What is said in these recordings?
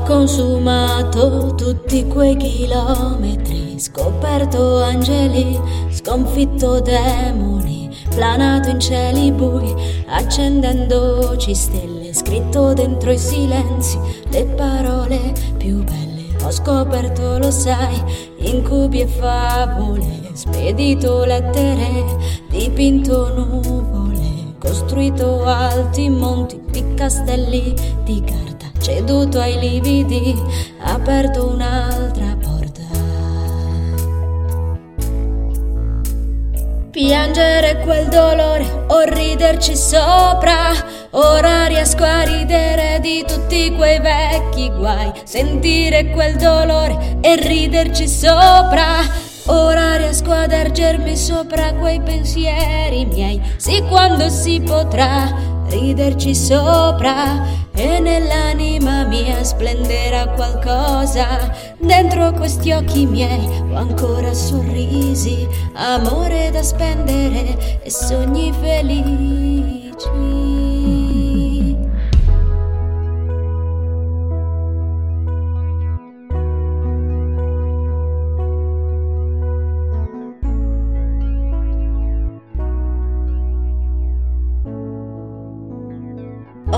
consumato tutti quei chilometri, scoperto angeli, sconfitto demoni, planato in cieli bui, accendendoci stelle, scritto dentro i silenzi le parole più belle. Ho scoperto, lo sai, incubi e favole, spedito lettere, dipinto nuvole, costruito alti monti di castelli di carta ceduto ai lividi, aperto un'altra porta. Piangere quel dolore o riderci sopra, ora riesco a ridere di tutti quei vecchi guai, sentire quel dolore e riderci sopra. Ora riesco ad ergermi sopra quei pensieri miei, sì quando si potrà riderci sopra e nell'anima mia splenderà qualcosa. Dentro questi occhi miei ho ancora sorrisi, amore da spendere e sogni felici.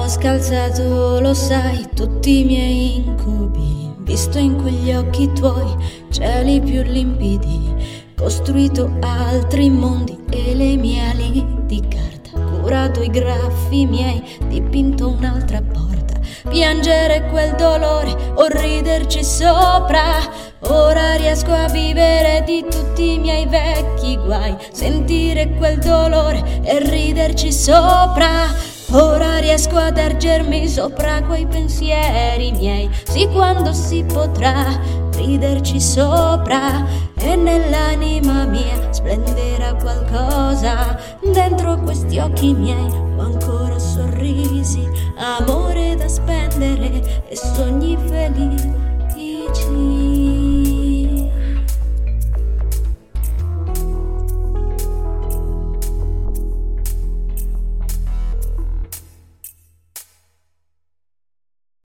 Ho scalzato, lo sai, tutti i miei incubi, visto in quegli occhi tuoi cieli più limpidi, costruito altri mondi e le mie ali di carta, curato i graffi miei, dipinto un'altra porta, piangere quel dolore o riderci sopra. Ora riesco a vivere di tutti i miei vecchi guai, sentire quel dolore e riderci sopra. Ora riesco ad ergermi sopra quei pensieri miei, sì quando si potrà riderci sopra e nell'anima mia splenderà qualcosa. Dentro questi occhi miei ho ancora sorrisi, amore da spendere e sogni felici.